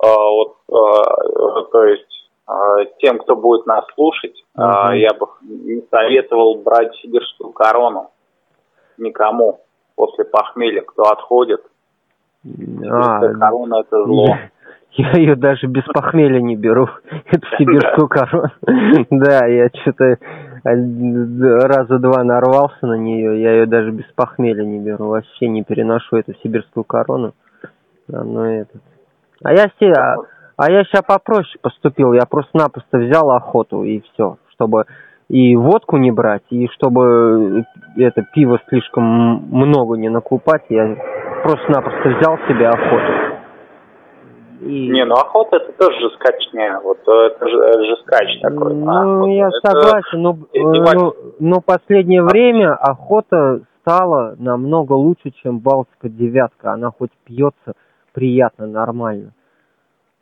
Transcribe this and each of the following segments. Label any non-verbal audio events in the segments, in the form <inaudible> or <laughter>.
вот, то есть тем, кто будет нас слушать, угу. я бы не советовал брать сибирскую корону никому после похмелья, кто отходит. А, корона это зло. <laughs> Я ее даже без <laughs> похмелья не беру, <laughs> эту сибирскую корону. Да, я что-то раза два нарвался на нее, я ее даже без похмелья не беру, вообще не переношу эту сибирскую корону. Ну, этот. А я себе, а, а я сейчас попроще поступил, я просто-напросто взял охоту и все, чтобы и водку не брать, и чтобы это пиво слишком много не накупать, я просто-напросто взял себе охоту. И... Не, ну охота это тоже жескачня, вот э, это же жескач такой. Ну, а, вот я согласен, но, но, но последнее время охота стала намного лучше, чем Балтика девятка. Она хоть пьется приятно, нормально.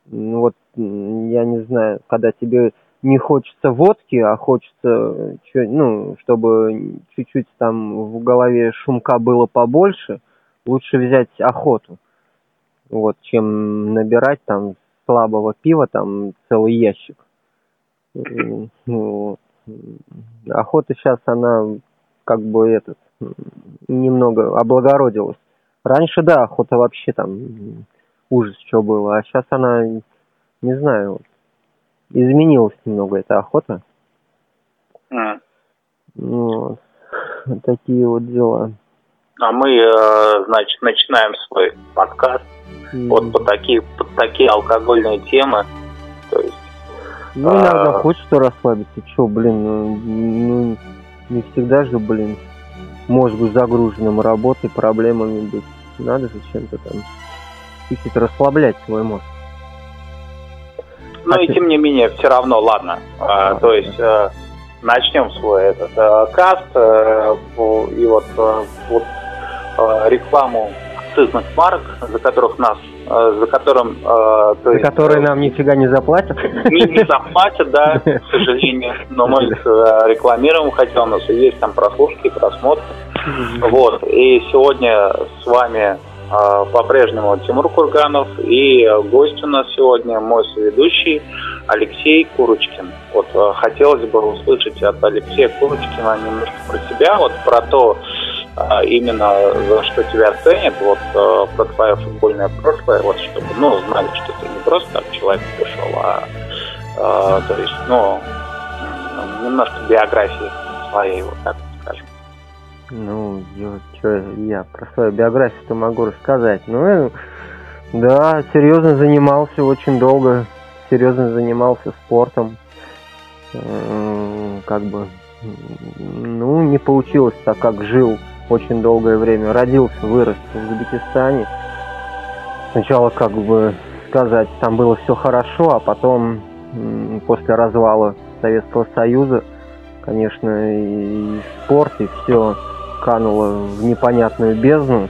Ну, вот, я не знаю, когда тебе не хочется водки, а хочется, ну, чтобы чуть-чуть там в голове шумка было побольше, лучше взять охоту вот, чем набирать там слабого пива там целый ящик. Вот. Охота сейчас она как бы этот немного облагородилась. Раньше, да, охота вообще там ужас, что было, а сейчас она, не знаю, изменилась немного эта охота. Mm. Вот. Такие вот дела. А мы, э, значит, начинаем свой подкаст mm. вот по такие, по такие алкогольные темы. То есть, ну, иногда а... хочется расслабиться. Че, блин, ну, ну, не всегда же, блин, мозгу загруженным работой, проблемами быть. Надо же чем-то там чуть-чуть расслаблять свой мозг. Ну а и ты... тем не менее, все равно, ладно. А, то есть э, начнем свой этот э, каст э, и вот, э, вот э, рекламу акцизных марок, за которых нас, э, за которым... Э, то есть, за которые нам нифига не заплатят? Не, не заплатят, да, <laughs> к сожалению, но мы их э, рекламируем, хотя у нас есть там прослушки, просмотры. Вот, и сегодня с вами по-прежнему Тимур Курганов и гость у нас сегодня мой соведущий Алексей Курочкин. Вот хотелось бы услышать от Алексея Курочкина немножко про себя, вот про то, именно за что тебя ценят, вот э, про твое футбольное прошлое, вот чтобы, ну, знали, что ты не просто так человек пришел, а, а то есть, ну, немножко биографии своей, вот так скажем. Ну, я, что, я про свою биографию-то могу рассказать. Ну, да, серьезно занимался очень долго, серьезно занимался спортом. Как бы, ну, не получилось так, как жил очень долгое время. Родился, вырос в Узбекистане. Сначала, как бы сказать, там было все хорошо, а потом, после развала Советского Союза, конечно, и спорт, и все кануло в непонятную бездну,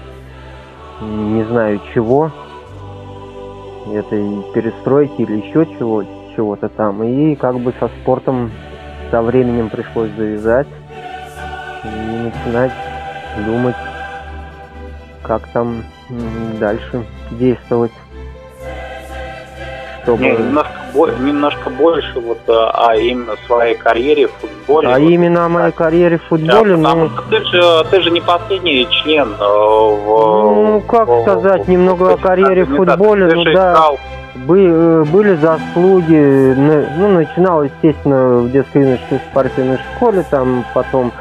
не знаю чего, этой перестройки или еще чего, чего-то там. И как бы со спортом со временем пришлось завязать и начинать думать, как там дальше действовать. Чтобы... Не, немножко, немножко больше вот а, а именно своей карьере в футболе. А вот, именно о моей карьере в футболе, да, ну... Ты же, ты же не последний член э, в... Ну, как в, сказать, в, немного в, о карьере в футболе, ну да. Искал э, были заслуги, ну, начинал, естественно, в детской юношеской спортивной школе, там потом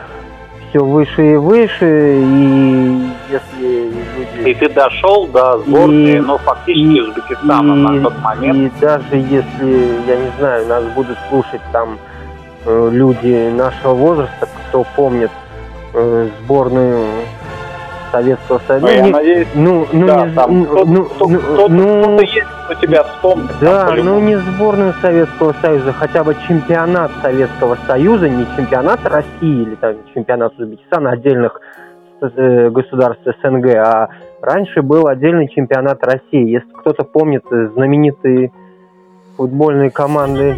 все выше и выше, и если люди... И ты дошел до сборной, и, ну, фактически и, Узбекистана и, на тот момент. И даже если, я не знаю, нас будут слушать там э, люди нашего возраста, кто помнит э, сборную Советского Союза. Ну, я надеюсь, ну, ну, да, не, там ну, кто-то, ну, кто-то, ну, кто-то, ну, кто-то есть, кто тебя вспомнит. Да, там, ну не сборную Советского Союза, хотя бы чемпионат Советского Союза, не чемпионат России или там чемпионат Узбекистана, отдельных э, государств СНГ, а раньше был отдельный чемпионат России. Если кто-то помнит знаменитые футбольные команды,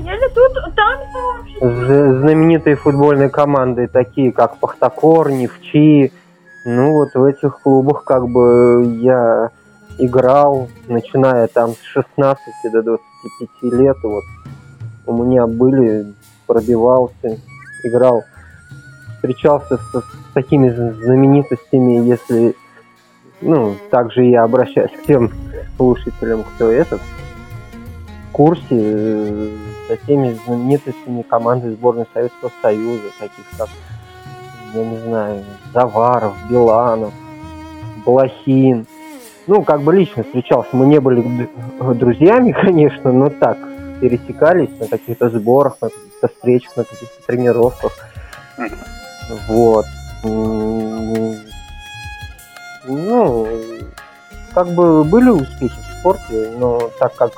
знаменитые футбольные команды, такие как Пахтакор, Невчи, ну вот в этих клубах как бы я играл, начиная там с 16 до 25 лет. Вот у меня были, пробивался, играл, встречался с, с такими знаменитостями, если, ну, также я обращаюсь к тем слушателям, кто этот, в курсе, э, с такими знаменитостями команды сборной Советского Союза, таких как, я не знаю, Заваров, Биланов, Блохин. Ну, как бы лично встречался. Мы не были друзьями, <laughs> конечно, но так, пересекались на каких-то сборах, на каких-то встречах, на каких-то тренировках. Вот. Ну, как бы были успехи в спорте, но так как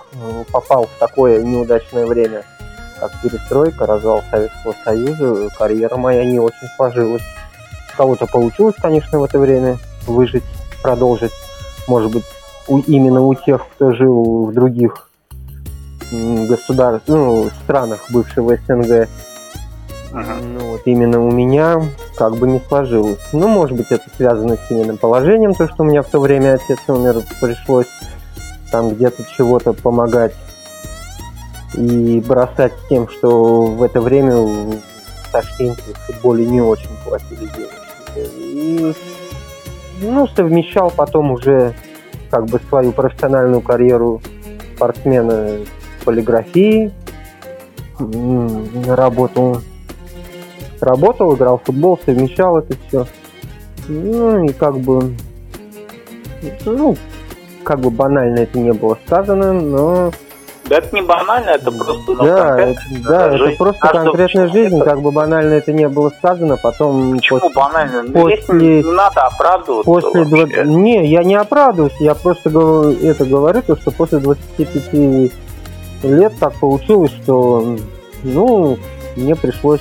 попал в такое неудачное время, как перестройка, развал Советского Союза, карьера моя не очень сложилась. Кого-то получилось, конечно, в это время выжить, продолжить. Может быть, у, именно у тех, кто жил в других государств, ну, странах бывшего СНГ. Uh-huh. Ну, вот именно у меня как бы не сложилось. Ну, может быть, это связано с семейным положением, то, что у меня в то время отец умер, пришлось там где-то чего-то помогать и бросать тем, что в это время в Ташкенте в футболе не очень платили денег. И ну, совмещал потом уже как бы свою профессиональную карьеру спортсмена полиграфии, работал, работал, играл в футбол, совмещал это все. Ну и как бы, ну, как бы банально это не было сказано, но да это не банально, это просто ну, да, это, да, жизнь. это просто конкретная жизнь, это... как бы банально это не было сказано, потом Почему после, банально? Ну, после, не надо оправдываться. После 20... Не, я не оправдываюсь, я просто говорю, это говорю, то, что после 25 лет так получилось, что ну, мне пришлось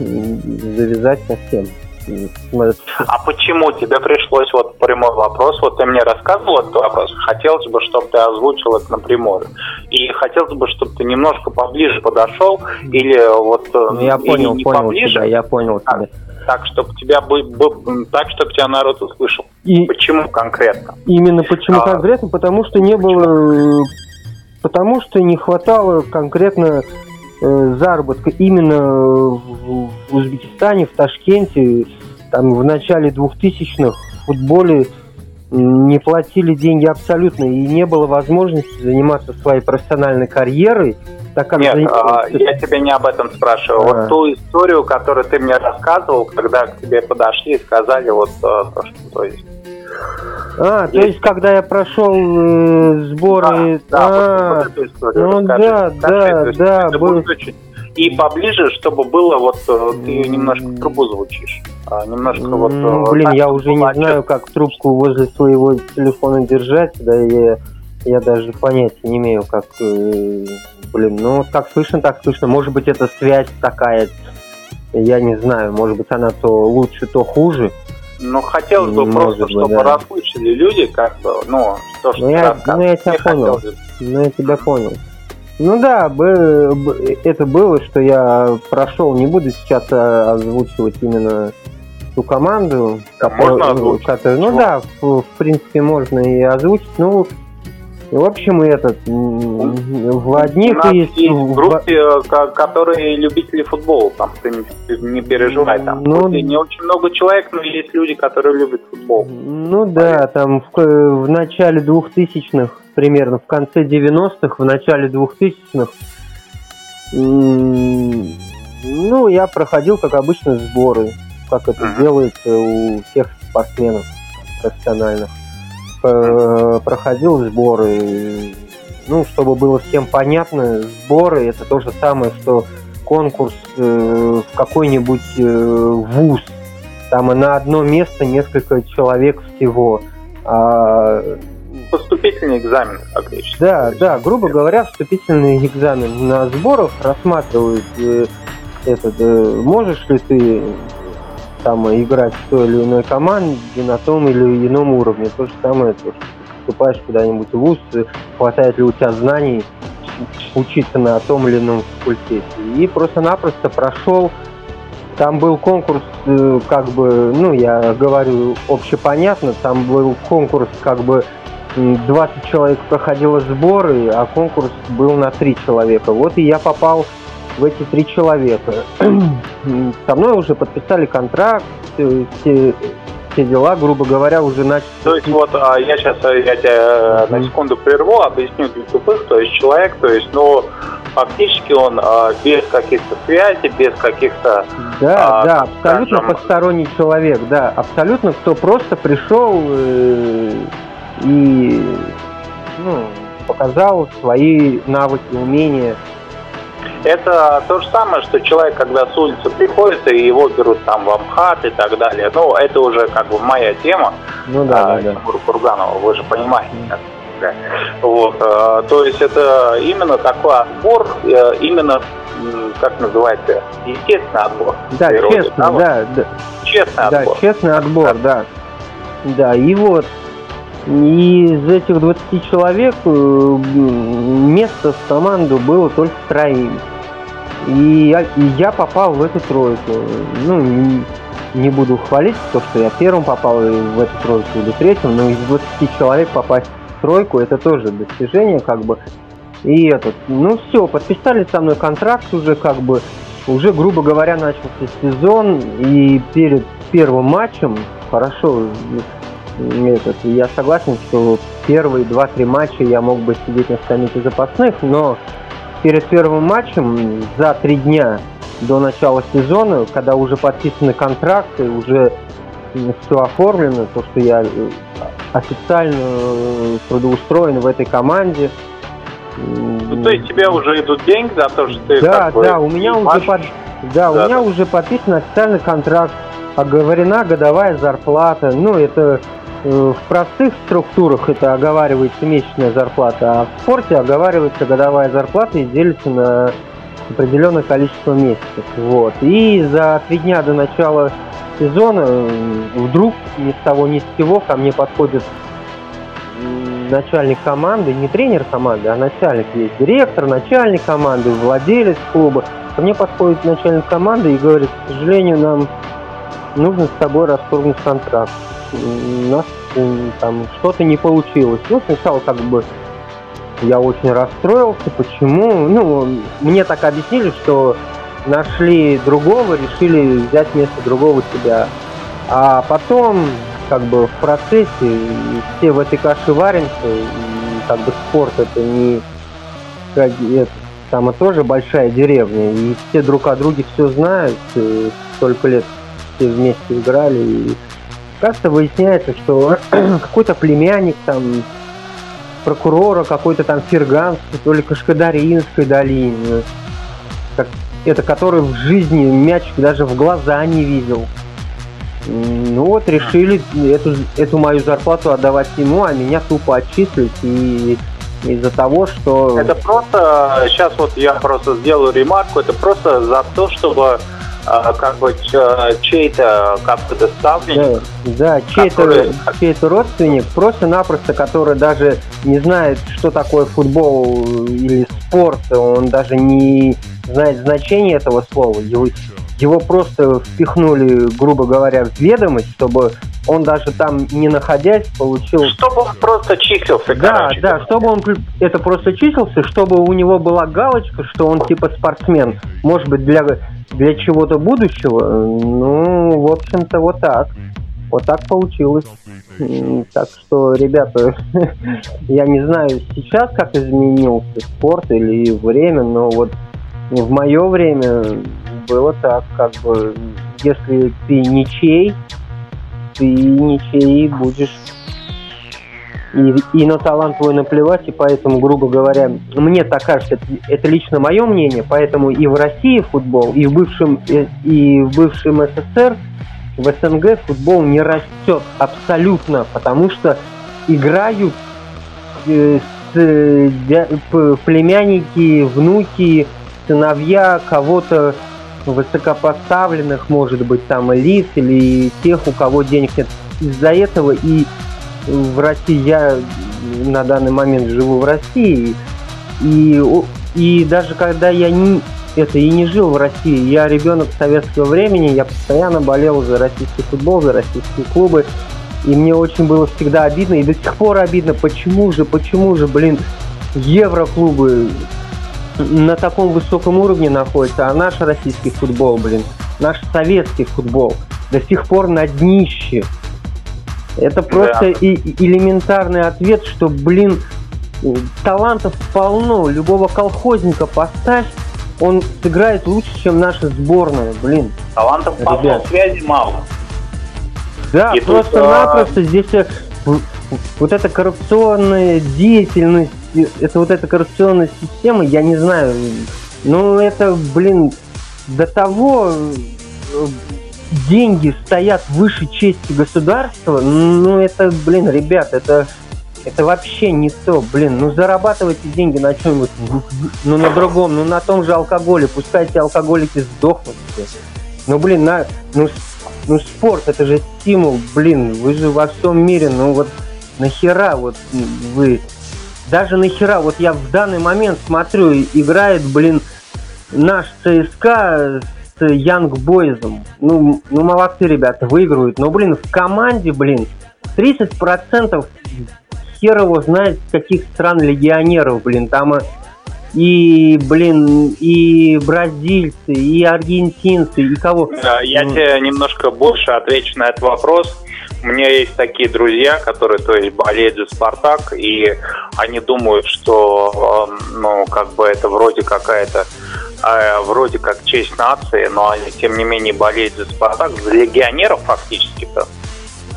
завязать совсем. А почему тебе пришлось, вот прямой вопрос, вот ты мне рассказывал этот вопрос, хотелось бы, чтобы ты озвучил это напрямую. И хотелось бы, чтобы ты немножко поближе подошел, или вот э, ну, я понял, не понял поближе. Тебя, я понял а, тебя. Так, чтобы тебя бы, бы, так, чтобы тебя народ услышал. И почему конкретно? Именно почему а, конкретно? Потому что не было потому что не хватало конкретно э, заработка именно в, в Узбекистане, в Ташкенте, там в начале 2000-х в футболе не платили деньги абсолютно, и не было возможности заниматься своей профессиональной карьерой, так как... Нет, а, я тебя не об этом спрашиваю. А. Вот ту историю, которую ты мне рассказывал, когда к тебе подошли и сказали вот э, то, что то есть а, то есть, когда я прошел э, сборы... Да, да, а, вот, вот эту историю. Ну да, да, да. Был... Очень... И поближе, чтобы было, вот э, ты немножко в трубу звучишь. А, немножко вот... Ну, блин, я уже не знаю, как трубку возле своего телефона держать, да, я, я даже понятия не имею, как... Э, блин, ну, так слышно, так слышно. Может быть, это связь такая, я не знаю, может быть, она то лучше, то хуже. Ну, хотелось бы Может просто, чтобы да. расслышали люди, как бы, ну, то, что ну, я, ну, я тебя понял. Ну, я тебя понял. Ну да, это было, что я прошел, не буду сейчас а, озвучивать именно ту команду, которую, можно которую, ну да, в, в принципе можно и озвучить, ну в общем, этот, в одних есть... есть в группе, которые любители футбола, там, ты не переживай, там, ну, не очень много человек, но есть люди, которые любят футбол. Ну да, там в, в начале 2000-х, примерно, в конце 90-х, в начале 2000-х, ну, я проходил, как обычно, сборы, как это uh-huh. делается у всех спортсменов профессиональных. Э, проходил сборы. Ну, чтобы было всем понятно, сборы это то же самое, что конкурс э, в какой-нибудь э, вуз. Там на одно место несколько человек всего. А... Поступительный экзамен, фактически. Да, да, грубо говоря, вступительный экзамен на сборах рассматривают этот, можешь ли ты там играть в той или иной команде на том или ином уровне. То же самое, то, что поступаешь куда-нибудь в ВУЗ, хватает ли у тебя знаний учиться на том или ином факультете. И просто-напросто прошел. Там был конкурс, э, как бы, ну, я говорю общепонятно, там был конкурс, как бы, 20 человек проходило сборы, а конкурс был на 3 человека. Вот и я попал в эти три человека. <clears throat> Со мной уже подписали контракт, все, все дела, грубо говоря, уже начали. То есть вот а, я сейчас я тебя на секунду прерву, объясню для тупых, то есть человек, то есть, ну, фактически он а, без каких-то связей, без каких-то... Да, а, да, абсолютно скажем... посторонний человек, да, абсолютно, кто просто пришел э, и ну, показал свои навыки, умения. Это то же самое, что человек, когда с улицы приходит, и его берут там в Амхат и так далее. Ну, это уже как бы моя тема. Ну да, а, да. Курганова, вы же понимаете. Как, вот, а, то есть это именно такой отбор, э, именно как называется, естественный отбор. Да, природе, честный, да, да, да. Честный да, отбор. честный отбор, да. Да, и вот и из этих 20 человек э, место в команду было только троим. И я, и я попал в эту тройку. Ну, не, не буду хвалить то, что я первым попал в эту тройку или третьим, но из 20 человек попасть в тройку это тоже достижение, как бы. И этот, ну все, подписали со мной контракт уже, как бы, уже, грубо говоря, начался сезон, и перед первым матчем, хорошо, этот, я согласен, что первые два-три матча я мог бы сидеть на скамейке запасных, но перед первым матчем за три дня до начала сезона, когда уже подписаны контракты, уже все оформлено, то, что я э, официально э, трудоустроен в этой команде. Ну, то есть тебе уже идут деньги за то, что ты Да, да, у меня уже под... да, да, у меня уже подписан официальный контракт, оговорена годовая зарплата. Ну, это в простых структурах это оговаривается месячная зарплата, а в спорте оговаривается годовая зарплата и делится на определенное количество месяцев. Вот. И за три дня до начала сезона вдруг ни с того ни с сего ко мне подходит начальник команды, не тренер команды, а начальник есть директор, начальник команды, владелец клуба. Ко мне подходит начальник команды и говорит, к сожалению, нам нужно с тобой расторгнуть контракт у нас там что-то не получилось. Ну, сначала как бы я очень расстроился. Почему? Ну, мне так объяснили, что нашли другого, решили взять вместо другого себя. А потом, как бы в процессе, все в этой каше варимся, и как бы спорт это не как, это, там тоже большая деревня, и все друг о друге все знают, столько лет все вместе играли, и как-то выясняется, что <clears throat> какой-то племянник там прокурора какой-то там Ферганской, то ли Кашкадаринской долины, как, это который в жизни мячик даже в глаза не видел. Ну вот решили эту, эту мою зарплату отдавать ему, а меня тупо отчислить и из-за того, что... Это просто, сейчас вот я просто сделаю ремарку, это просто за то, чтобы как бы чей-то как-то ставленник. Да, да чей-то, который... чей-то родственник, просто-напросто, который даже не знает, что такое футбол или спорт, он даже не знает значение этого слова, его, его просто впихнули, грубо говоря, в ведомость, чтобы он даже там не находясь получил... Чтобы он просто числился, Да, короче. да, чтобы он это просто числился, чтобы у него была галочка, что он типа спортсмен. Может быть, для, для чего-то будущего. Ну, в общем-то, вот так. Вот так получилось. Так что, ребята, <laughs> я не знаю сейчас, как изменился спорт или время, но вот в мое время было так, как бы, если ты ничей, ты ничей будешь и, и на талант твой наплевать, и поэтому, грубо говоря, мне так кажется, это, это лично мое мнение, поэтому и в России футбол, и в бывшем, и, и в бывшем СССР, в СНГ футбол не растет абсолютно, потому что играют э, с, э, племянники, внуки, сыновья кого-то высокопоставленных, может быть, там элит или тех, у кого денег нет. Из-за этого и в России, я на данный момент живу в России, и, и даже когда я не, это и не жил в России, я ребенок советского времени, я постоянно болел за российский футбол, за российские клубы, И мне очень было всегда обидно, и до сих пор обидно, почему же, почему же, блин, евроклубы на таком высоком уровне находятся, а наш российский футбол, блин, наш советский футбол до сих пор на днище. Это просто да. и, элементарный ответ, что, блин, талантов полно. Любого колхозника поставь, он сыграет лучше, чем наша сборная, блин. Талантов полно, связи мало. Да, просто-напросто а... здесь э, вот эта коррупционная деятельность, это вот эта коррупционная система, я не знаю, ну это, блин, до того э, деньги стоят выше чести государства, ну это, блин, ребят, это, это вообще не то, блин, ну зарабатывайте деньги на чем-нибудь, ну на другом, ну на том же алкоголе, пускай эти алкоголики сдохнут все. Ну, блин, на, ну, ну спорт, это же стимул, блин, вы же во всем мире, ну вот нахера вот вы, даже нахера, вот я в данный момент смотрю, играет, блин, наш ЦСКА с Янг Бойзом. Ну, ну, молодцы ребята, выигрывают. Но, блин, в команде, блин, 30% хер его знает, с каких стран легионеров, блин. Там и, блин, и бразильцы, и аргентинцы, и кого. Я ну. тебе немножко больше отвечу на этот вопрос. У меня есть такие друзья, которые, то есть, болеют за «Спартак», и они думают, что, эм, ну, как бы это вроде какая-то э, вроде как честь нации, но они, тем не менее, болеют за «Спартак», за легионеров фактически-то.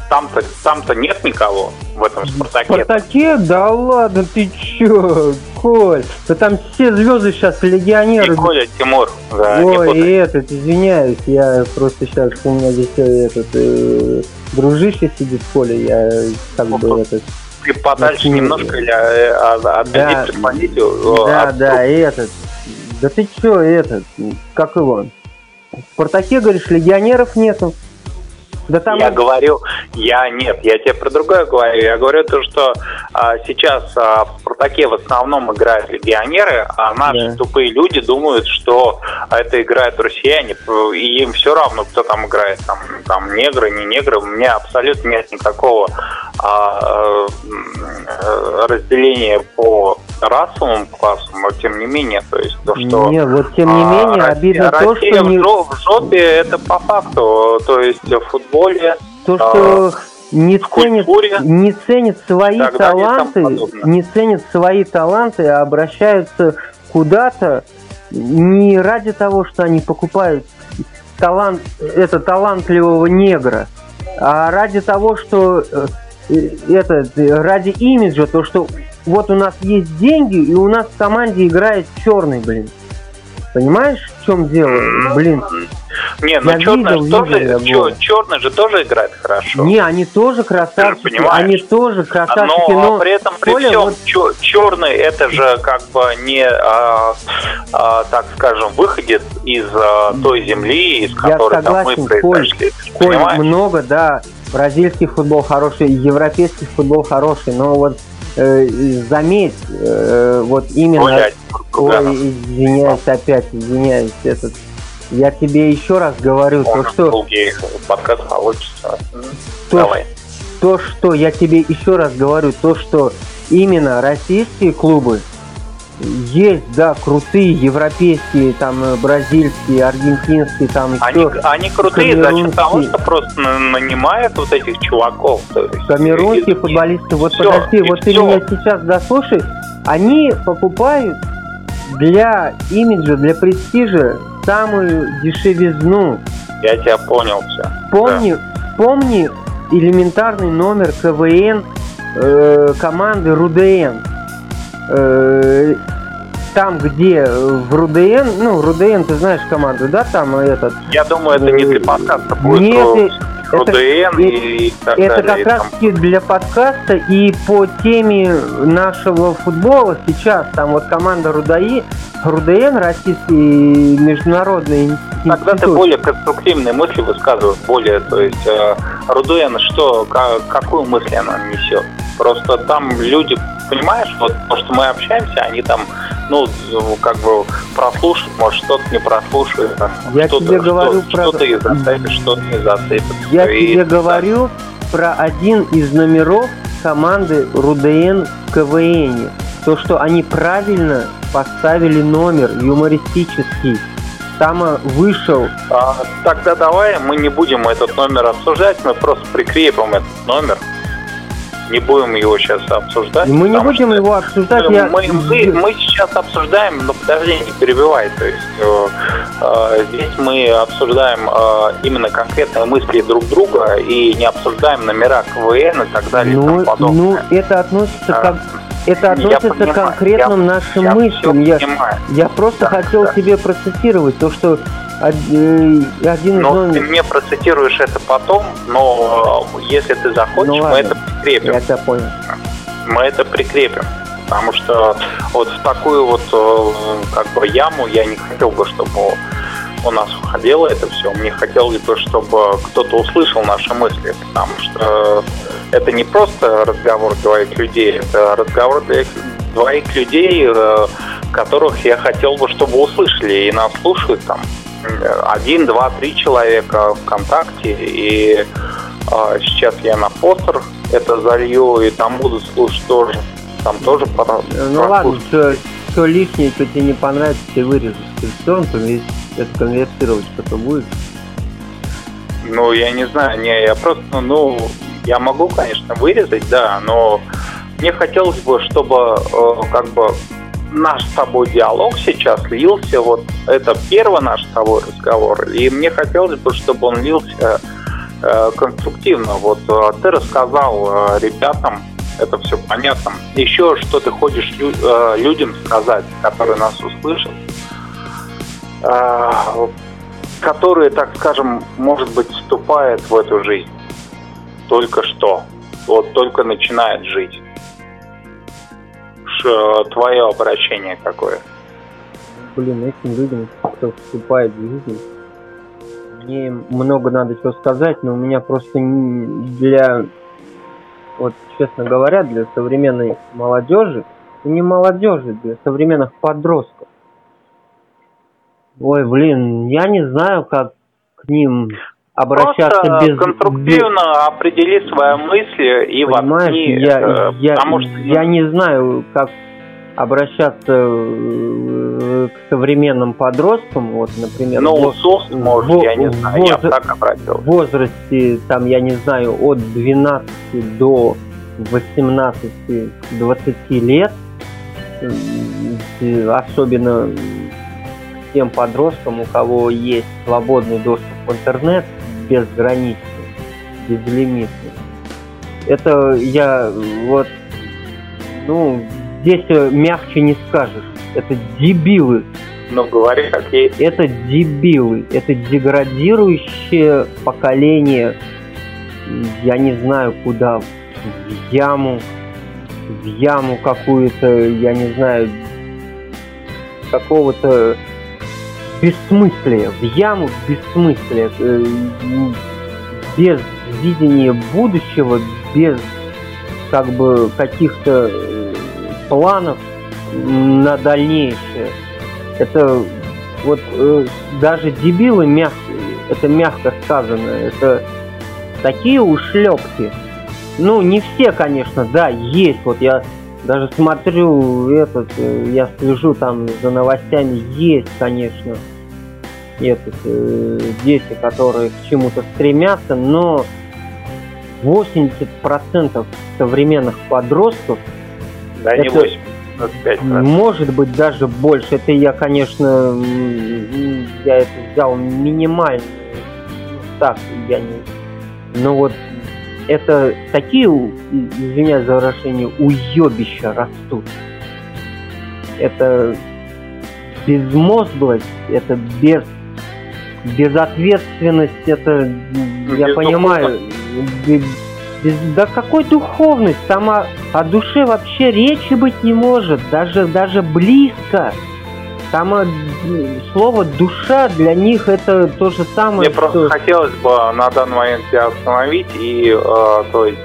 Там-то там -то нет никого в этом «Спартаке». «Спартаке»? Да ладно, ты чё, Коль? Да там все звезды сейчас легионеры. И Коля, Тимур. Да, Ой, и этот, извиняюсь, я просто сейчас, у меня здесь э, этот, э, дружище сидит Коля, я как бы этот... Ты подальше немножко или э, отойди да, Да, да, и этот, да ты чё, этот, как его? В Спартаке, говоришь, легионеров нету. Да там... Я говорю, я нет, я тебе про другое говорю. Я говорю то, что а, сейчас а, в Спартаке в основном играют легионеры, а наши да. тупые люди думают, что это играют россияне, и им все равно, кто там играет, там, там негры, не негры. У меня абсолютно нет никакого а, э, разделения по расовым классам, но тем не менее, то есть то, что... Нет, вот тем не менее, а, обидно Россия, то, что... Не... в жопе, это по факту, то есть футбол футболе, то, а, что не ценит, не ценит свои таланты, не ценит свои таланты, а обращаются куда-то не ради того, что они покупают талант, это талантливого негра, а ради того, что э, это ради имиджа, то что вот у нас есть деньги и у нас в команде играет черный, блин. Понимаешь, в чем дело? Блин. Не, ну черный, видел, тоже, черный же тоже играет хорошо. Не, они тоже красавчики, они тоже красавчики, но, но при этом при Коля, всем вот... черный это же как бы не, а, а, так скажем, выходит из а, той земли, из которой согласен, там мы произошли. Коль, Коль, много, да, бразильский футбол хороший, европейский футбол хороший, но вот э, заметь, э, вот именно... Гулять, Ой, извиняюсь опять, извиняюсь, этот я тебе еще раз говорю, Он то что... подкаст получится. То, Давай. То, что я тебе еще раз говорю, то, что именно российские клубы есть, да, крутые европейские, там, э, бразильские, аргентинские, там, они, все, они крутые за счет того, что просто нанимают вот этих чуваков. Есть, камерунские и, футболисты, вот все, подожди, вот все. ты меня сейчас дослушай, они покупают для имиджа, для престижа самую дешевизну. Я тебя понял все. Помни, да. помни элементарный номер КВН э, команды РУДН. Э, там, где в РУДН, ну, РУДН, ты знаешь команду, да, там этот... Я думаю, это не для подкаста будет. Нет, РУДН это, и, и так Это далее, как раз таки для подкаста и по теме нашего футбола сейчас, там вот команда РУДАИ, РУДН, российский международный институт. Тогда ты более конструктивные мысли высказываешь, более, то есть РУДН что, как, какую мысль она несет? Просто там люди, понимаешь, вот то, что мы общаемся, они там ну, как бы прослушать, может, что-то не прослушает. Я тебе говорю что, про... Что-то и зацепит, что-то не зацепит. Я и тебе говорю про один из номеров команды РУДН в КВН. То, что они правильно поставили номер юмористический. Там вышел. А, тогда давай мы не будем этот номер обсуждать, мы просто прикрепим этот номер не будем его сейчас обсуждать. Мы не будем его обсуждать. Мы, я... мы, мы, мы сейчас обсуждаем, но подожди, не перебивай. То есть э, э, здесь мы обсуждаем э, именно конкретные мысли друг друга и не обсуждаем номера КВН и так далее. Ну, и тому ну это относится а, к это относится к конкретным я, нашим я мыслям. Я, я просто да, хотел да. тебе процитировать то, что Э, один но из... ты мне процитируешь это потом, но э, если ты захочешь, ну, мы это прикрепим. Я тебя понял. Мы это прикрепим. Потому что вот в такую вот э, как бы яму я не хотел бы, чтобы у нас уходило это все. Мне хотелось бы, чтобы кто-то услышал наши мысли, потому что это не просто разговор двоих людей, это разговор двоих людей, которых я хотел бы, чтобы услышали и нас слушают там один, два, три человека ВКонтакте, и а, сейчас я на постер это залью, и там будут слушать тоже. Там тоже пора. Ну ладно, что, что лишнее, что тебе не понравится, ты вырежешь. Ты все это конвертировать что-то будет. Ну, я не знаю, не, я просто, ну, я могу, конечно, вырезать, да, но мне хотелось бы, чтобы э, как бы наш с тобой диалог сейчас лился, вот это первый наш с тобой разговор, и мне хотелось бы, чтобы он лился э, конструктивно. Вот э, ты рассказал э, ребятам, это все понятно. Еще что ты хочешь лю- э, людям сказать, которые нас услышат, э, которые, так скажем, может быть, вступают в эту жизнь только что, вот только начинает жить. Э, твое обращение какое? Блин, этим людям, кто вступает в жизнь, мне много надо чего сказать, но у меня просто для, вот честно говоря, для современной молодежи, не молодежи, для современных подростков. Ой, блин, я не знаю, как к ним обращаться Просто без... конструктивно определи свои мысли и Понимаешь, воткни, я, э, я, потому что... я не знаю, как обращаться э, к современным подросткам, вот, например... Ну, в, СОС, может, в, я не знаю, воз... я так обратил. В возрасте, там, я не знаю, от 12 до 18-20 лет, особенно тем подросткам, у кого есть свободный доступ в интернет, безграничный, безлимитный. Это я вот, ну, здесь э, мягче не скажешь. Это дебилы. Ну, говори как есть. Это дебилы. Это деградирующее поколение. Я не знаю куда. В яму. В яму какую-то, я не знаю, какого-то бессмыслие, в яму бессмыслия, э, без видения будущего, без как бы каких-то э, планов на дальнейшее. Это вот э, даже дебилы мягко, это мягко сказано, это такие ушлепки. Ну, не все, конечно, да, есть. Вот я даже смотрю этот, э, я слежу там за новостями, есть, конечно, этот, э, дети, которые к чему-то стремятся, но 80% современных подростков да это, не 8, 25%. Может быть даже больше. Это я, конечно, я это взял минимально. Так, я не... Но вот это такие, извиняюсь за выражение, уебища растут. Это безмозглость, это без безответственность, это, я понимаю, без, без, да какой духовность, там о, о душе вообще речи быть не может, даже, даже близко. Там слово душа для них это то же самое. Мне что... просто хотелось бы на данный момент тебя остановить и, э, то есть,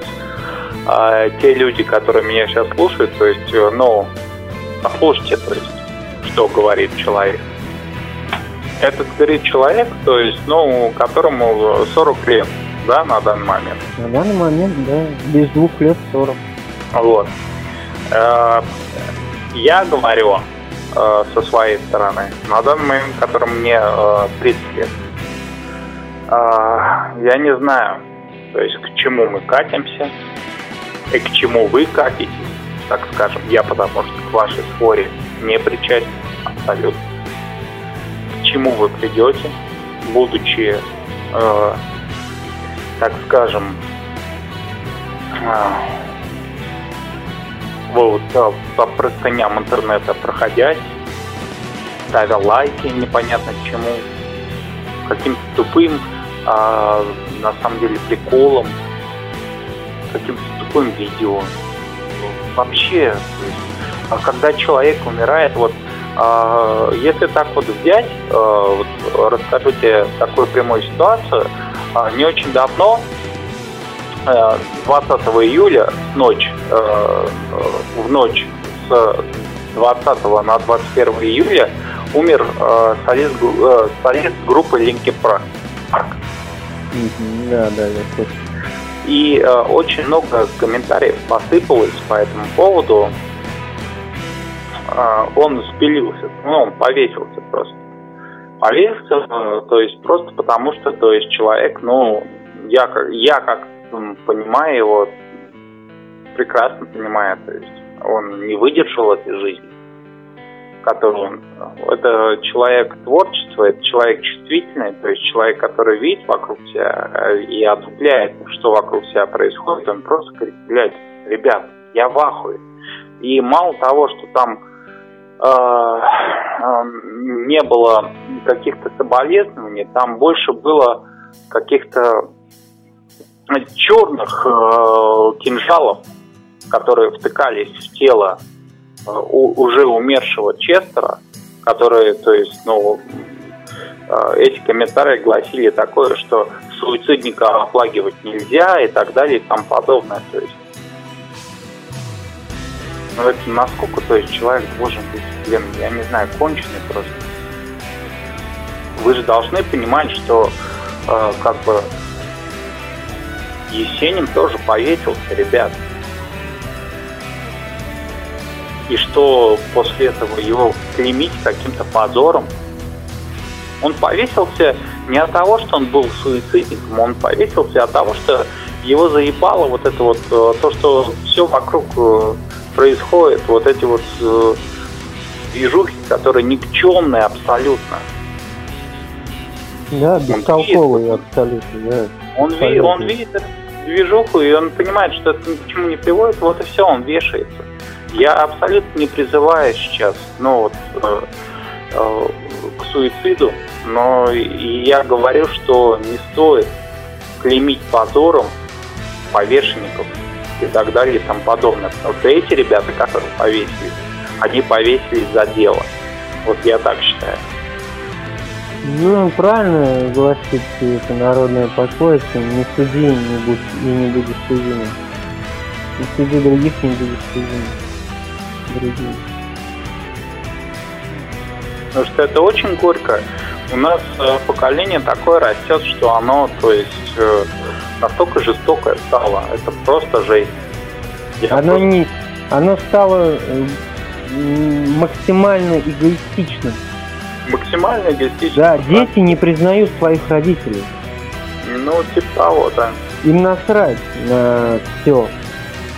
э, те люди, которые меня сейчас слушают, то есть, э, ну, послушайте, то есть, что говорит человек. Этот говорит человек, то есть, ну, которому 40 лет. да, на данный момент? На данный момент, да, без двух лет 40. Вот. Э, я говорю э, со своей стороны, на данный момент, который мне 30 лет, я не знаю, то есть к чему мы катимся, и к чему вы катитесь, так скажем, я потому что к вашей споре не причастен абсолютно. К чему вы придете, будучи, э, так скажем, э, вот по простыням интернета проходясь, ставя лайки непонятно чему, каким-то тупым, а, на самом деле приколом, каким-то тупым видео. Вообще, то есть, а когда человек умирает, вот а, если так вот взять, а, вот, расскажу тебе такую прямую ситуацию. А, не очень давно, 20 июля, ночь, в ночь с 20 на 21 июля умер солист, солист группы Linkin Park. Да, да, я. И э, очень много комментариев посыпалось по этому поводу. Э, он спилился, ну, он повесился просто. Повесился, э, то есть просто потому что, то есть человек, ну, я, я как понимаю его, прекрасно понимаю, то есть он не выдержал этой жизни который он. Это человек творчества, это человек чувствительный, то есть человек, который видит вокруг себя и отдупляет, что вокруг себя происходит, он просто говорит, блядь, ребят, я в ахуе. И мало того, что там э, э, не было каких-то соболезнований, там больше было каких-то черных э, кинжалов, которые втыкались в тело у, уже умершего Честера, которые, то есть, ну, э, эти комментарии гласили такое, что суицидника оплагивать нельзя и так далее и тому подобное. То есть, ну, это насколько, то есть, человек должен быть, блин, я не знаю, конченый просто. Вы же должны понимать, что, э, как бы, Есенин тоже повесился, ребят и что после этого его клеймить каким-то позором. Он повесился не от того, что он был суицидником, он повесился от того, что его заебало вот это вот, э, то, что все вокруг э, происходит, вот эти вот э, движухи, которые никчемные абсолютно. Да, бестолковые абсолютно, да. Он, ви, он видит эту движуху, и он понимает, что это ни к чему не приводит, вот и все, он вешается. Я абсолютно не призываю сейчас, ну вот, э, э, к суициду, но я говорю, что не стоит клеймить позором повешенников и так далее и тому подобное. Потому что эти ребята, которые повесились, они повесились за дело. Вот я так считаю. Ну, правильно гласит это народное пословица, не суди не будь, и не будешь судимым. Не суди других, не будешь судимым другие. Потому что это очень горько. У нас э, поколение такое растет, что оно, то есть, э, настолько жестокое стало. Это просто жесть. Я оно просто... не, оно стало э, максимально эгоистичным. Максимально эгоистичным. Да, дети не признают своих родителей. Ну, типа того, да. Им насрать на все,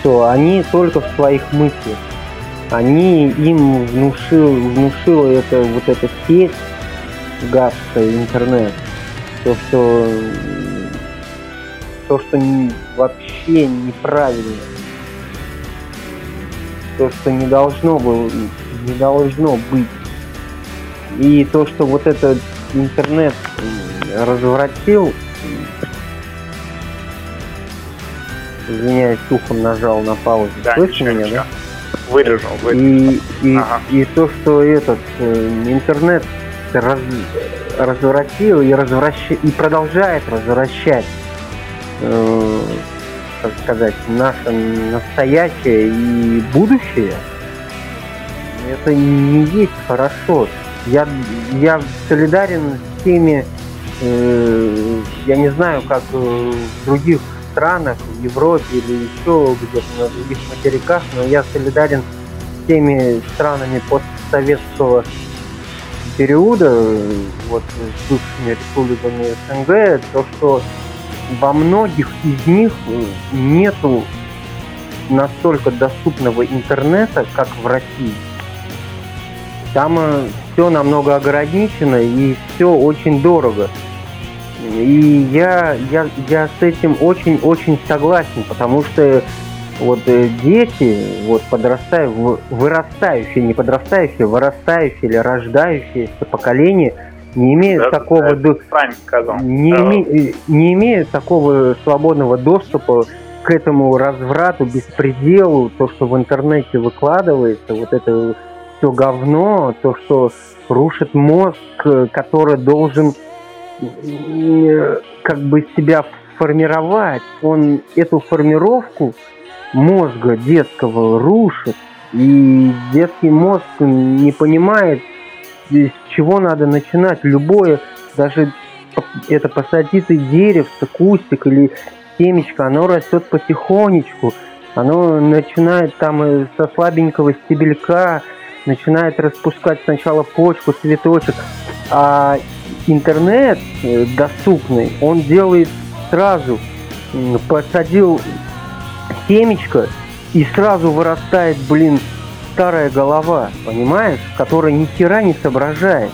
что они только в своих мыслях они им внушил, внушила это вот эта сеть гадская, интернет, то, что то, что не, вообще неправильно, то, что не должно было, не должно быть. И то, что вот этот интернет развратил, извиняюсь, ухом нажал на паузу. Да, Слышите меня, да? Вырежу, вырежу. И, и, ага. и то, что этот э, интернет раз, развратил и, развращ... и продолжает развращать, э, так сказать, наше настоящее и будущее, это не есть хорошо. Я, я солидарен с теми э, я не знаю, как в других странах, в Европе или еще где-то на других материках, но я солидарен с теми странами постсоветского периода, вот с бывшими республиками СНГ, то, что во многих из них нету настолько доступного интернета, как в России. Там э, все намного ограничено и все очень дорого. И я, я, я с этим очень-очень согласен, потому что вот э, дети, вот подрастая, вырастающие, не подрастающие, вырастающие или рождающиеся поколение не имеют да, такого да, не, да. име, не имеют такого свободного доступа к этому разврату, беспределу, то, что в интернете выкладывается, вот это все говно, то, что рушит мозг, который должен как бы себя формировать, он эту формировку мозга детского рушит, и детский мозг не понимает, с чего надо начинать. Любое, даже это посадитый деревце, кустик или семечко, оно растет потихонечку. Оно начинает там со слабенького стебелька, начинает распускать сначала почку, цветочек, а интернет э, доступный, он делает сразу, посадил семечко, и сразу вырастает, блин, старая голова, понимаешь, которая ни хера не соображает.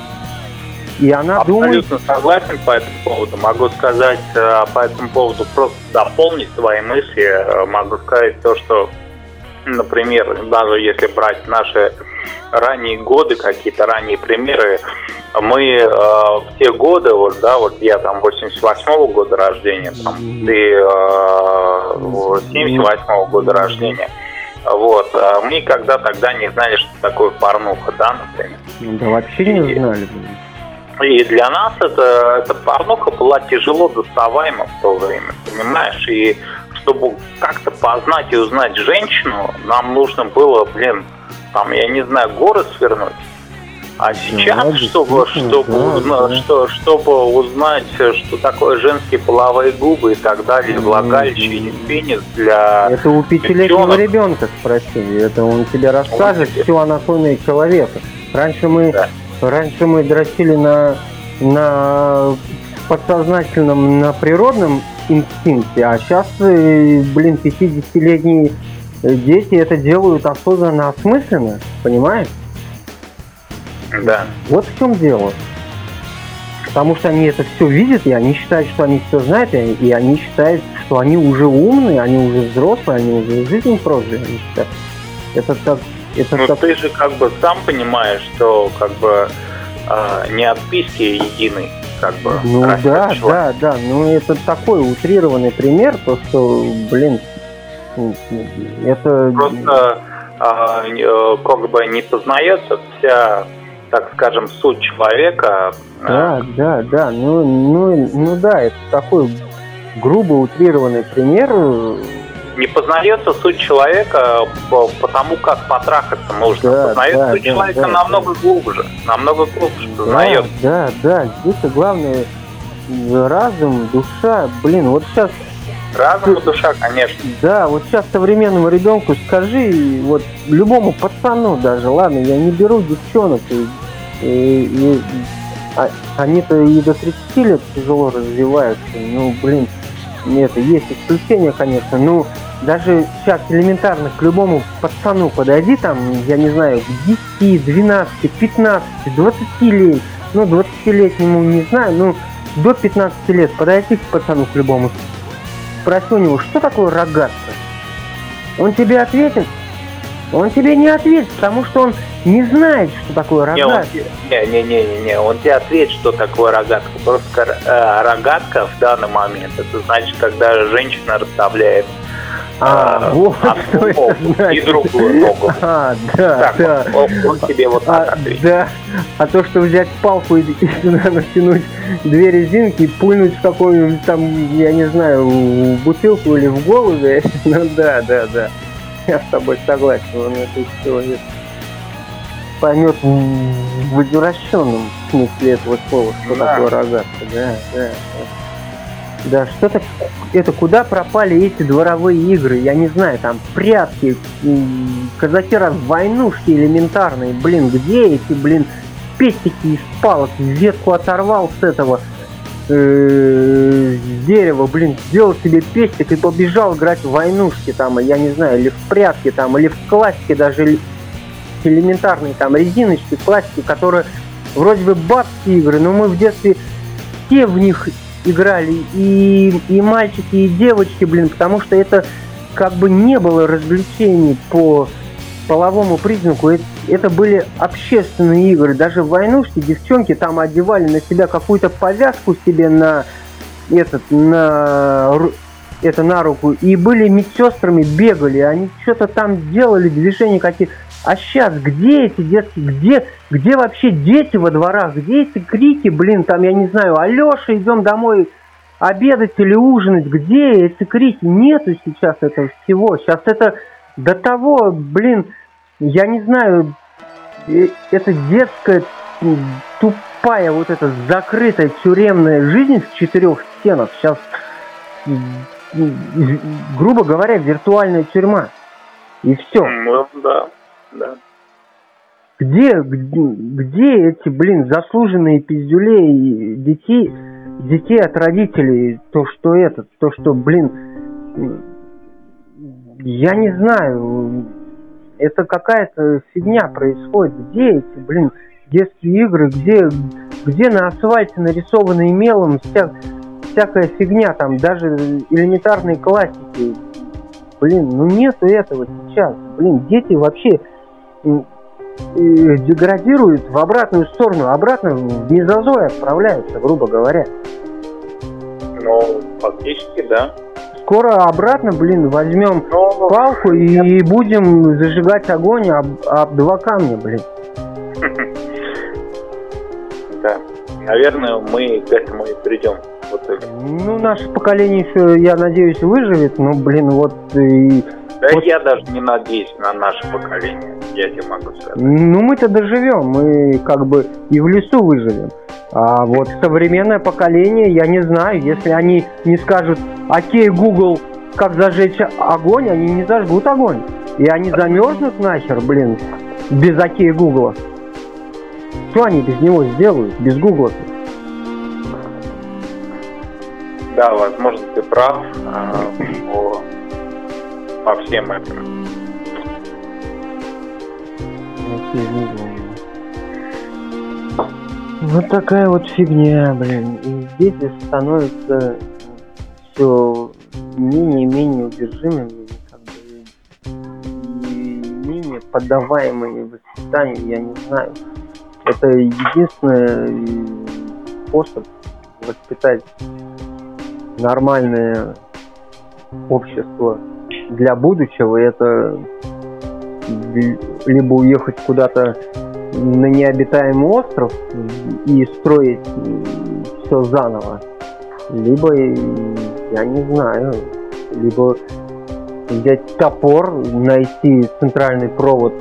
И она Абсолютно думает... согласен по этому поводу. Могу сказать э, по этому поводу, просто дополнить свои мысли. Э, могу сказать то, что, например, даже если брать наши ранние годы, какие-то ранние примеры, мы э, в те годы, вот, да, вот я там 88-го года рождения, там, ты э, 78-го года рождения, вот, а мы никогда тогда не знали, что такое порнуха, да, например. Да вообще не знали. И для нас это, эта порнуха была тяжело доставаема в то время, понимаешь? И чтобы как-то познать и узнать женщину, нам нужно было, блин, там, я не знаю, горы свернуть. А сейчас, да, чтобы, чтобы, да, узнать, да. Что, чтобы узнать, что такое женские половые губы и так далее, влагалище и пенис для Это у пятилетнего ребенка спроси, это он тебе расскажет он всю анатомию человека. Раньше мы, да. раньше мы дрочили на, на подсознательном, на природном инстинкте, а сейчас, э, блин, 50-летние дети это делают осознанно, осмысленно, понимаешь? Да. Вот в чем дело. Потому что они это все видят, и они считают, что они все знают, и они считают, что они уже умные, они уже взрослые, они уже жизнь прожили. Они считают. Это так... Это ну, так... ты же как бы сам понимаешь, что как бы э, не от письки единый как бы. Ну да, человек. да, да. Ну это такой утрированный пример, то что, блин, это... Просто э, как бы не познается вся так скажем, суть человека. Да, да, да. Ну, ну, ну да, это такой грубо утрированный пример. Не познается суть человека по, по тому, как потрахаться нужно. Да, познается да, суть да, человека да, намного да. глубже, намного глубже познается. Да, да, да. Здесь главное разум, душа. Блин, вот сейчас Разум душа, конечно. Да, вот сейчас современному ребенку скажи, вот любому пацану даже, ладно, я не беру девчонок, и, и, и а, они-то и до 30 лет тяжело развиваются, ну, блин, это есть исключения, конечно, но даже сейчас элементарно к любому пацану подойди, там, я не знаю, к 10, 12, 15, 20 лет, ну, 20-летнему не знаю, ну, до 15 лет подойди к пацану к любому, спроси у него, что такое рогатка. Он тебе ответит? Он тебе не ответит, потому что он не знает, что такое рогатка. Не-не-не, он тебе ответит, что такое рогатка. Просто э, рогатка в данный момент, это значит, когда женщина расставляет а, а, вот что это значит. И другую ногу. <laughs> А, да, так, да. Он, он тебе вот так а, ответит. Да, а то, что взять палку и, сюда <laughs> натянуть две резинки и пульнуть в какую-нибудь там, я не знаю, в бутылку или в голову, <laughs> ну да, да, да. Я с тобой согласен, он это все поймет в извращенном смысле этого слова, что да. такое рогатка, да, да. Да, что-то, это куда пропали эти дворовые игры, я не знаю, там прятки, казаки раз войнушки элементарные, блин, где эти, блин, пестики из палок, ветку оторвал с этого, э, дерева, блин, сделал себе пестик и побежал играть в войнушки там, я не знаю, или в прятки там, или в классике даже элементарные там резиночки, классики, которые вроде бы бабские игры, но мы в детстве все в них играли, и, и мальчики, и девочки, блин, потому что это как бы не было развлечений по половому признаку. Это, были общественные игры. Даже в войнушке девчонки там одевали на себя какую-то повязку себе на этот, на это на руку, и были медсестрами, бегали, они что-то там делали, движения какие-то. А сейчас где эти детки, где, где вообще дети во дворах, где эти крики, блин, там, я не знаю, Алеша, идем домой обедать или ужинать, где эти крики? Нету сейчас этого всего. Сейчас это до того, блин, я не знаю, э, это детская тупая вот эта закрытая тюремная жизнь в четырех стенах. Сейчас, грубо говоря, виртуальная тюрьма. И все. Ну, да да. Где, где, где эти, блин, заслуженные пиздюлей детей, детей от родителей, то, что это, то, что, блин, я не знаю, это какая-то фигня происходит. Где эти, блин, детские игры, где, где на асфальте нарисованные мелом вся, всякая фигня, там даже элементарные классики. Блин, ну нету этого сейчас. Блин, дети вообще деградируют в обратную сторону, обратно в мезозой отправляются, грубо говоря. Ну, фактически, да. Скоро обратно, блин, возьмем Но... Ну, палку и будем зажигать огонь об, об два камня, блин. <laughs> Да. Наверное, мы к этому и придем. Ну, наше поколение еще, я надеюсь, выживет, но, блин, вот и да вот. я даже не надеюсь на наше поколение, я тебе могу сказать. Ну мы-то доживем, мы как бы и в лесу выживем. А вот современное поколение, я не знаю, если они не скажут, окей, Google, как зажечь огонь, они не зажгут огонь. И они замерзнут нахер, блин, без окей Гугла. Что они без него сделают, без Гугла? Да, возможно, ты прав. А, по всем этим. Вот такая вот фигня, блин. И дети становятся все менее и менее удержимыми, как бы, и менее поддаваемыми воспитанию, я не знаю. Это единственный способ воспитать нормальное общество для будущего это либо уехать куда-то на необитаемый остров и строить все заново, либо, я не знаю, либо взять топор, найти центральный провод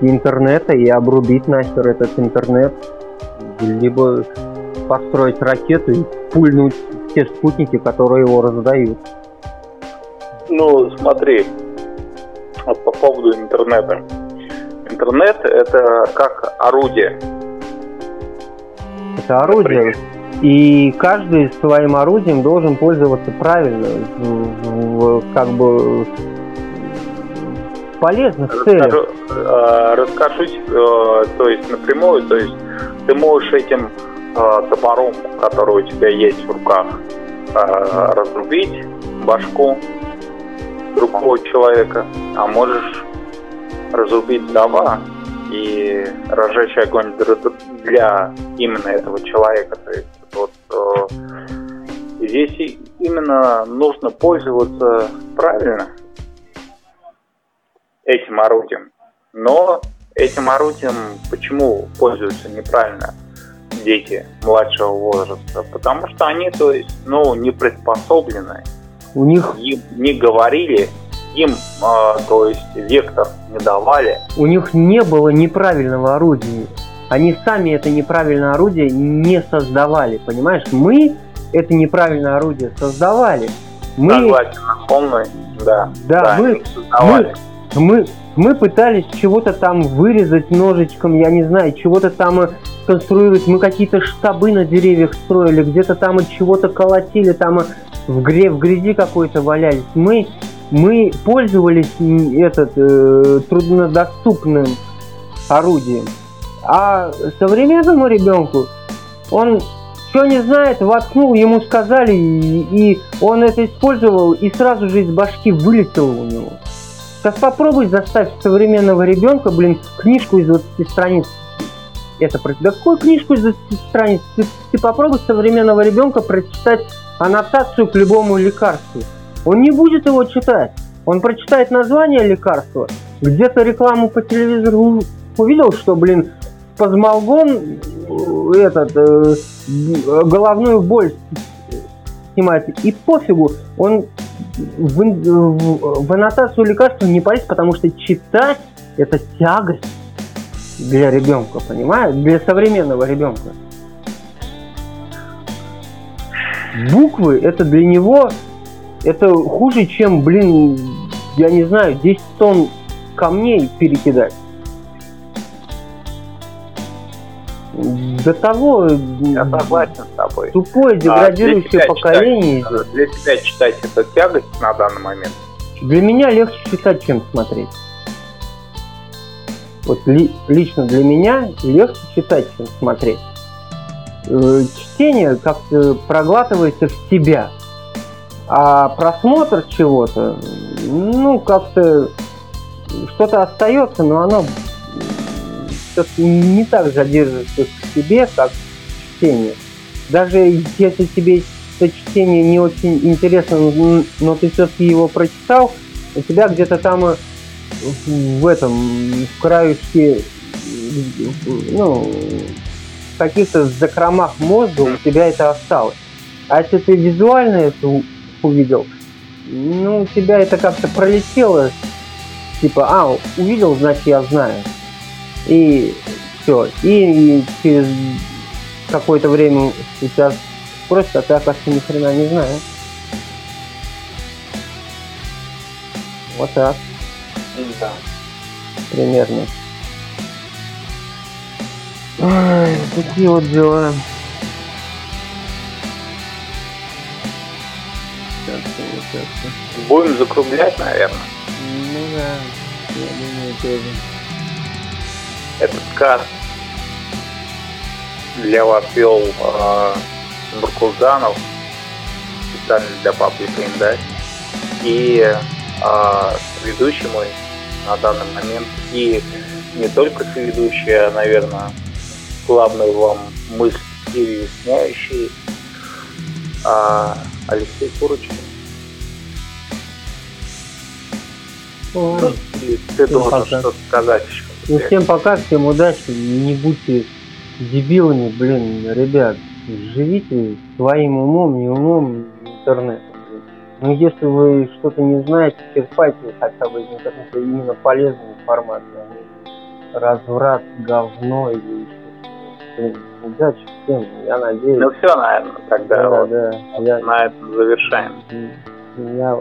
интернета и обрубить нахер этот интернет, либо построить ракету и пульнуть все спутники, которые его раздают. Ну, смотри, по поводу интернета. Интернет – это как орудие. Это орудие. И каждый своим орудием должен пользоваться правильно, в, в, как бы в полезных целях. Расскажу, расскажусь, э, то есть напрямую, то есть ты можешь этим э, топором, который у тебя есть в руках, э, разрубить башку другого человека, а можешь разрубить дрова и разжечь огонь для именно этого человека. То есть вот э, здесь именно нужно пользоваться правильно этим орудием. Но этим орудием почему пользуются неправильно дети младшего возраста? Потому что они, то есть, ну, не приспособлены у них... Им не говорили, им, э, то есть, вектор не давали. У них не было неправильного орудия. они сами это неправильное орудие не создавали, понимаешь? Мы это неправильное орудие создавали. Мы... Согласен, полный, да. Да, да мы, мы, мы, мы пытались чего-то там вырезать ножичком, я не знаю, чего-то там э, конструировать. Мы какие-то штабы на деревьях строили, где-то там от чего-то колотили, там э, в, гре, в грязи какой-то валялись. Мы, мы пользовались этот э, труднодоступным орудием. А современному ребенку он что не знает, воткнул, ему сказали, и, и он это использовал, и сразу же из башки вылетело у него. Сейчас попробуй заставить современного ребенка, блин, книжку из 20 страниц. Это про тебя. Какую книжку из 20 страниц? Ты, ты попробуй современного ребенка прочитать аннотацию к любому лекарству. Он не будет его читать. Он прочитает название лекарства, где-то рекламу по телевизору увидел, что, блин, Позмалгон этот э, головную боль снимает. И пофигу, он в, в, в аннотацию лекарства не полез, потому что читать это тягость для ребенка, понимаешь? Для современного ребенка. Буквы это для него это хуже, чем, блин, я не знаю, 10 тонн камней перекидать. до того Я согласен с тобой. тупое деградирующее а поколение. Читать, для тебя читать это тягость на данный момент? Для меня легче читать, чем смотреть. Вот ли, лично для меня легче читать, чем смотреть. Э, чтение как-то проглатывается в себя. А просмотр чего-то, ну, как-то что-то остается, но оно не так задерживаешься в себе, как чтение. Даже если тебе это чтение не очень интересно, но ты все-таки его прочитал, у тебя где-то там э, в этом, в краюшке, ну, в каких-то закромах мозга у тебя это осталось. А если ты визуально это увидел, ну, у тебя это как-то пролетело, типа, а, увидел, значит, я знаю. И все. И через какое-то время сейчас спросят, а ты, оказывается, ни хрена не знаешь. Вот так. Да. Примерно. Ой, такие вот дела. Будем закруглять, наверное. Ну да, я думаю тоже этот каст для вас вел э, Буркулзанов специально для папы Календарь. И э, ведущий мой на данный момент, и не только ведущий, а, наверное, главный вам мысль переясняющий а, Алексей Курочкин. Ну, ты должен что-то сказать еще. Ну, всем пока, всем удачи, не будьте дебилами, блин, ребят, живите своим умом, не умом интернета. Ну, если вы что-то не знаете, черпайте хотя бы из интернета именно полезную информацию, а не разврат, говно или еще Блин, удачи всем, я надеюсь. Ну все, наверное, тогда да, вот да, я... на этом завершаем. Я...